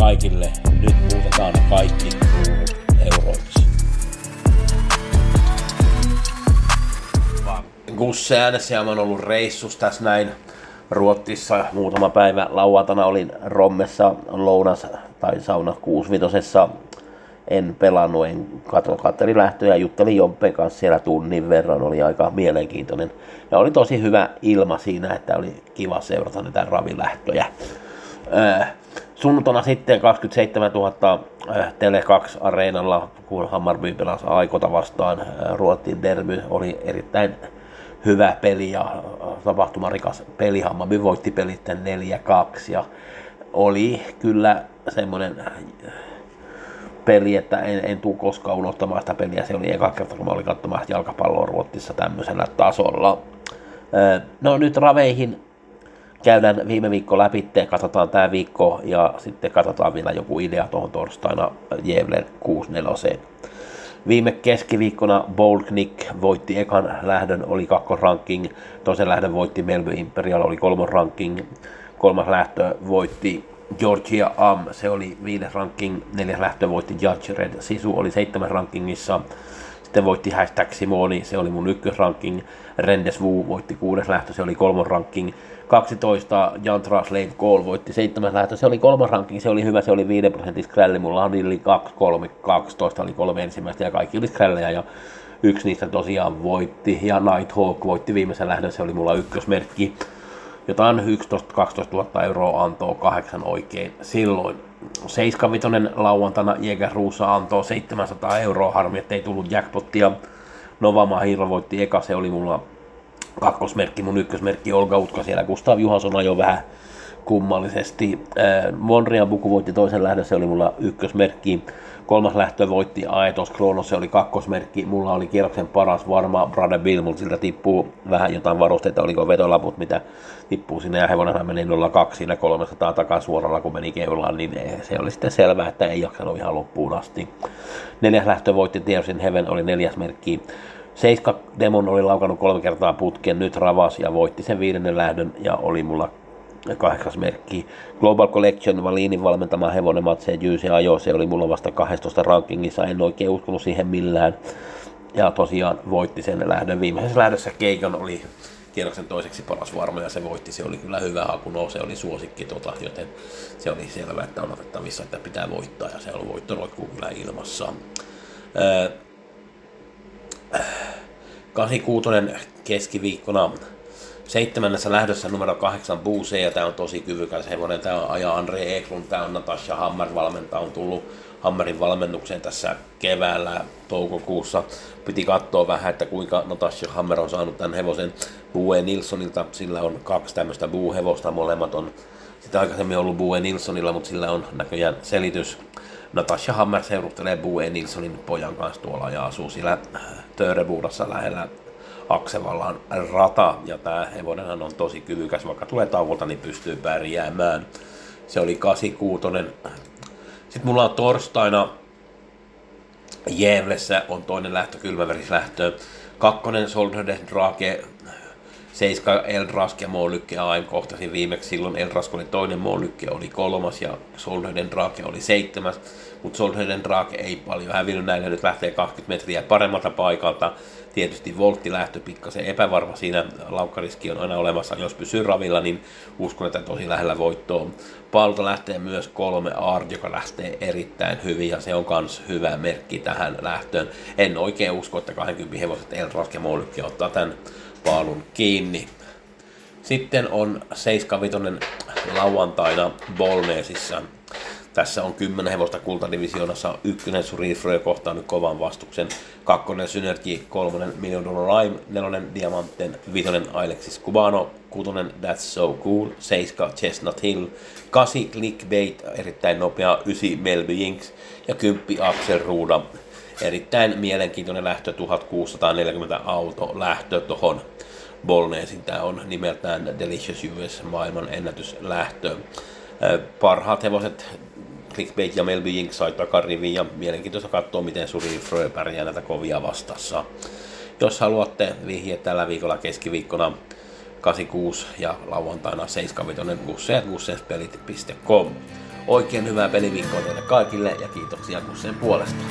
Kaikille. Nyt muutetaan kaikki kruunut euroiksi. Gusse äänessä on ollut reissus tässä näin Ruotsissa muutama päivä lauantaina olin Rommessa lounas tai sauna 65 en pelannut, en katso, katselin lähtöjä, juttelin Jompen kanssa siellä tunnin verran, oli aika mielenkiintoinen. Ja oli tosi hyvä ilma siinä, että oli kiva seurata näitä ravilähtöjä. Äh, sunnuntaina sitten 27 000 äh, Tele2 Areenalla, kun Hammarby pelasi Aikota vastaan. Äh, Ruotsin derby oli erittäin hyvä peli ja tapahtumarikas peli. Hammarby voitti pelit 4-2 ja oli kyllä semmoinen peli, että en, en tule koskaan unohtamaan sitä peliä. Se oli eka kerta, kun mä olin katsomaan jalkapalloa Ruotsissa tämmöisellä tasolla. No nyt raveihin käydään viime viikko läpi, katsotaan tämä viikko ja sitten katsotaan vielä joku idea tuohon torstaina Jevler 6-4. Viime keskiviikkona Boldnik voitti ekan lähdön, oli kakkosranking, toisen lähdön voitti Melby Imperial, oli kolmos ranking, kolmas lähtö voitti Georgia Am, se oli viides ranking, neljäs lähtö voitti Judge Red, Sisu oli seitsemäs rankingissa, sitten voitti hashtag Simoni, se oli mun ykkösranking, Rendes Wu voitti kuudes lähtö, se oli kolmos ranking, 12 Jantra Slave Call voitti seitsemäs lähtö, se oli kolmas ranking, se oli hyvä, se oli 5 prosentin skrälli, mulla oli 2, 3, 12 oli kolme ensimmäistä ja kaikki oli skrällejä ja yksi niistä tosiaan voitti ja Nighthawk voitti viimeisen lähdön, se oli mulla ykkösmerkki. Jotain 11-12 000 euroa antoi kahdeksan oikein silloin. 75 lauantaina Ruusa antoi 700 euroa, harmi ettei tullut jackpottia. Nova Mahiro voitti eka, se oli mulla kakkosmerkki, mun ykkösmerkki Olga Utka siellä. Gustav Juhansson ajoi vähän kummallisesti. Monrian Buku voitti toisen lähdön, se oli mulla ykkösmerkki. Kolmas lähtö voitti Aetos Kronos, se oli kakkosmerkki. Mulla oli kierroksen paras varma Brother Bill, mutta siltä tippuu vähän jotain varusteita, oliko vetolaput, mitä tippuu sinne. Ja hevonenhan meni 02 siinä 300 takasuoralla, kun meni keulaan, niin se oli sitten selvää, että ei jaksanut ihan loppuun asti. Neljäs lähtö voitti Tiersin Heaven, oli neljäs merkki. Seiska Demon oli laukannut kolme kertaa putken, nyt ravas ja voitti sen viidennen lähdön ja oli mulla kahdeksas merkki. Global Collection Valinin valmentama hevonen Matse Jyysi ajo, se oli mulla vasta 12 rankingissa, en oikein uskonut siihen millään. Ja tosiaan voitti sen lähdön. Viimeisessä lähdössä Keikan oli kierroksen toiseksi paras varma ja se voitti. Se oli kyllä hyvä haku, no se oli suosikki, tota, joten se oli selvä, että on otettavissa, että pitää voittaa ja se on voitto kyllä ilmassa. Öö, 86 keskiviikkona seitsemännessä lähdössä numero kahdeksan Buuse, ja tämä on tosi kyvykäs hevonen. Tämä on ajaa Andre Eklund, tämä on Natasha Hammer valmentaja, on tullut Hammerin valmennukseen tässä keväällä toukokuussa. Piti katsoa vähän, että kuinka Natasha Hammer on saanut tämän hevosen Bue Nilssonilta. Sillä on kaksi tämmöistä Buu-hevosta, molemmat on sitä aikaisemmin ollut Bue Nilssonilla, mutta sillä on näköjään selitys. Natasha Hammer seuruttelee Bue Nilssonin pojan kanssa tuolla ja asuu siellä Törebuudassa lähellä Aksevallan rata, ja tämä hevonenhan on tosi kyvykäs, vaikka tulee tauolta, niin pystyy pärjäämään. Se oli 86. Sitten mulla on torstaina Jevlessä on toinen lähtö, kylmäverislähtö. Kakkonen Soldhöden Drake, Seiska Eldrask ja Molykke AIM kohtasin viimeksi. Silloin Eldrask oli toinen, Molykke oli kolmas ja Soldhöden Drake oli seitsemäs. Mutta Soldhöden Drake ei paljon hävinnyt näille, nyt lähtee 20 metriä paremmalta paikalta tietysti volttilähtö pikkasen epävarma siinä, laukkariski on aina olemassa, jos pysyy ravilla, niin uskon, että tosi lähellä voittoa. Paalta lähtee myös kolme Art, joka lähtee erittäin hyvin ja se on myös hyvä merkki tähän lähtöön. En oikein usko, että 20 hevoset Elras ja Molykki ottaa tämän paalun kiinni. Sitten on 75 lauantaina Bolneesissa tässä on 10 hevosta kultadivisioonassa, ykkönen Surifrö kohtaa nyt kovan vastuksen, kakkonen Synergy, kolmonen Million Dollar Lime, nelonen Diamanten, vitonen Alexis Cubano, kutonen That's So Cool, 7 Chestnut Hill, 8 Clickbait, erittäin nopea, 9 Melby Jinx ja 10 Axel Ruuda. Erittäin mielenkiintoinen lähtö, 1640 auto lähtö tuohon Bolneesin. Tämä on nimeltään Delicious US maailman ennätyslähtö. Parhaat hevoset Clickbait ja Melby Jinx sai takariviin ja mielenkiintoista katsoa, miten Suri Frö pärjää näitä kovia vastassa. Jos haluatte vihje tällä viikolla keskiviikkona 86 ja lauantaina 75 busseet, Oikein hyvää peliviikkoa teille kaikille ja kiitoksia Kusseen puolesta.